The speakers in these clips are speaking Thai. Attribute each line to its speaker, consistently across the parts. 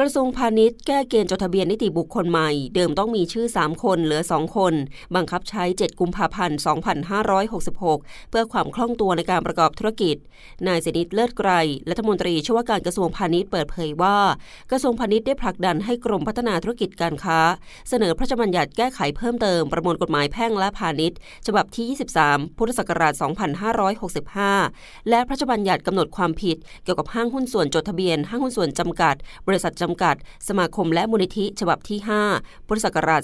Speaker 1: กระทรวงพาณิชย์แก้เกณฑ์จดทะเบียนนิติบุคคลใหม่ เดิมต้องมีชื่อ 3 คนเหลือ 2 คน บังคับใช้ 7 กุมภาพันธ์ 2566 เพื่อความคล่องตัวในการประกอบธุรกิจ นายเสนิทเลิศไกรรัฐมนตรีช่วยการกระทรวงพาณิชย์เปิดเผยว่า กระทรวงพาณิชย์ได้ผลักดันให้กรมพัฒนาธุรกิจการค้า เสนอพระราชบัญญัติแก้ไขเพิ่มเติมประมวลกฎหมายแพ่งและพาณิชย์ ฉบับที่ 23 พุทธศักราช 2565 และพระราชบัญญัติกำหนดความผิด เกี่ยวกับห้างหุ้นส่วนจดทะเบียนห้างหุ้นส่วนจำกัด บริษัทจำกัด สมาคมและมูลนิธิฉบับที่ 5 พุทธศักราช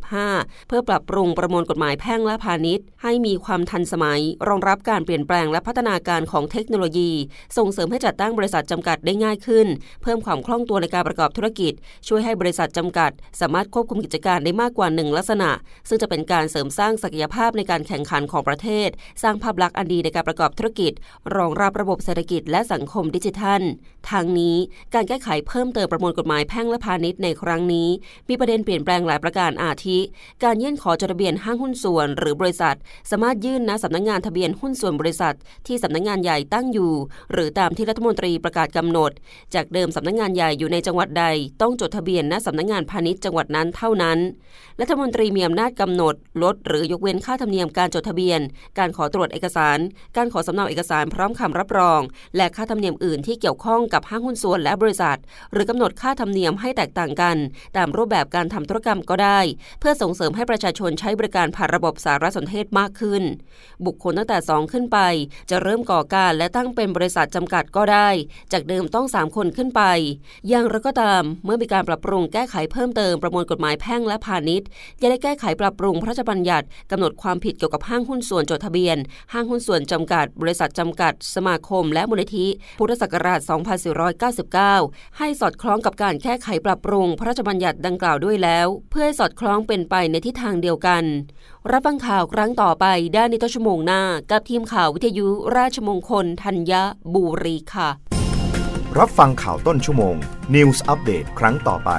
Speaker 1: 2565 เพื่อปรับปรุงประมวลกฎหมายแพ่งและพาณิชย์ ให้มีความทันสมัย รองรับการเปลี่ยนแปลงและพัฒนาการของเทคโนโลยี ส่งเสริมให้จัดตั้งบริษัทจำกัดได้ง่ายขึ้น เพิ่มความคล่องตัวในการประกอบธุรกิจ ช่วยให้บริษัทจำกัด สามารถควบคุมกิจการได้มากกว่าหนึ่งลักษณะ ซึ่งจะเป็นการเสริมสร้างศักยภาพในการแข่งขันของประเทศ สร้างภาพลักษณ์อันดีในการประกอบธุรกิจ รองรับระบบเศรษฐกิจและสังคมดิจิทัล ทางนี้การแก้ไขเพิ่มเติมประมวลกฎหมายแพ่งและพาณิชย์ในครั้งนี้ มีประเด็นเปลี่ยนแปลงหลายประการอาทิ การยื่นขอจดทะเบียนห้างหุ้นส่วน หรือบริษัท สามารถยื่นณสำนักงงานทะเบียนหุ้นส่วนบริษัท ที่สำนักงงานใหญ่ตั้งอยู่ หรือตามที่รัฐมนตรีประกาศกำหนด จากเดิมสำนักงงานใหญ่อยู่ในจังหวัดใด ต้องจดทะเบียนณสำนักงงานพาณิชย์จังหวัดนั้นเท่านั้นรัฐมนตรีมีอำนาจกำหนด ลด หรือยกเว้นค่าธรรมเนียมการจดทะเบียน การขอตรวจเอกสาร การขอสำเนาเอกสารพร้อมคำรับรอง และค่าธรรมเนียมอื่นที่เกี่ยวข้องกับห้างหุ้นส่วนและบริษัท หรือกำหนดค่าธรรมเนียมให้แตกต่างกัน ตามรูปแบบการทำธุรกรรมก็ได้ เพื่อส่งเสริมให้ประชาชนใช้บริการผ่านระบบสารสนเทศมากขึ้น บุคคลตั้งแต่ 2 ขึ้นไป จะเริ่มก่อการและตั้งเป็นบริษัทจำกัดก็ได้ จากเดิมต้อง 3 คนขึ้นไป อย่างไรก็ตาม เมื่อมีการปรับปรุงแก้ไขเพิ่มเติมประมวลกฎหมายแพ่งและพาณิชย์ยังได้แก้ไขปรับปรุงพระราชบัญญัติกำหนดความผิดเกี่ยวกับห้างหุ้นส่วนจดทะเบียน ห้างหุ้นส่วนจำกัด บริษัทจำกัด สมาคม และมูลนิธิพุทธศักราช2499 ให้สอดคล้องกับการแก้ไขปรับปรุงพระราชบัญญัติดังกล่าวด้วยแล้ว เพื่อสอดคล้องเป็นไปในทิศทางเดียวกัน รับฟังข่าวครั้งต่อไปได้ในต้นชั่วโมงหน้า กับทีมข่าววิทยุราชมงคลธัญบุรีค่ะ
Speaker 2: รับฟังข่าวต้นชั่วโมง News อัปเดตครั้งต่อไป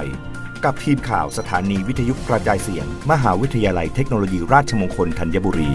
Speaker 2: กับทีมข่าวสถานีวิทยุกระจายเสียง มหาวิทยาลัยเทคโนโลยีราชมงคลธัญบุรี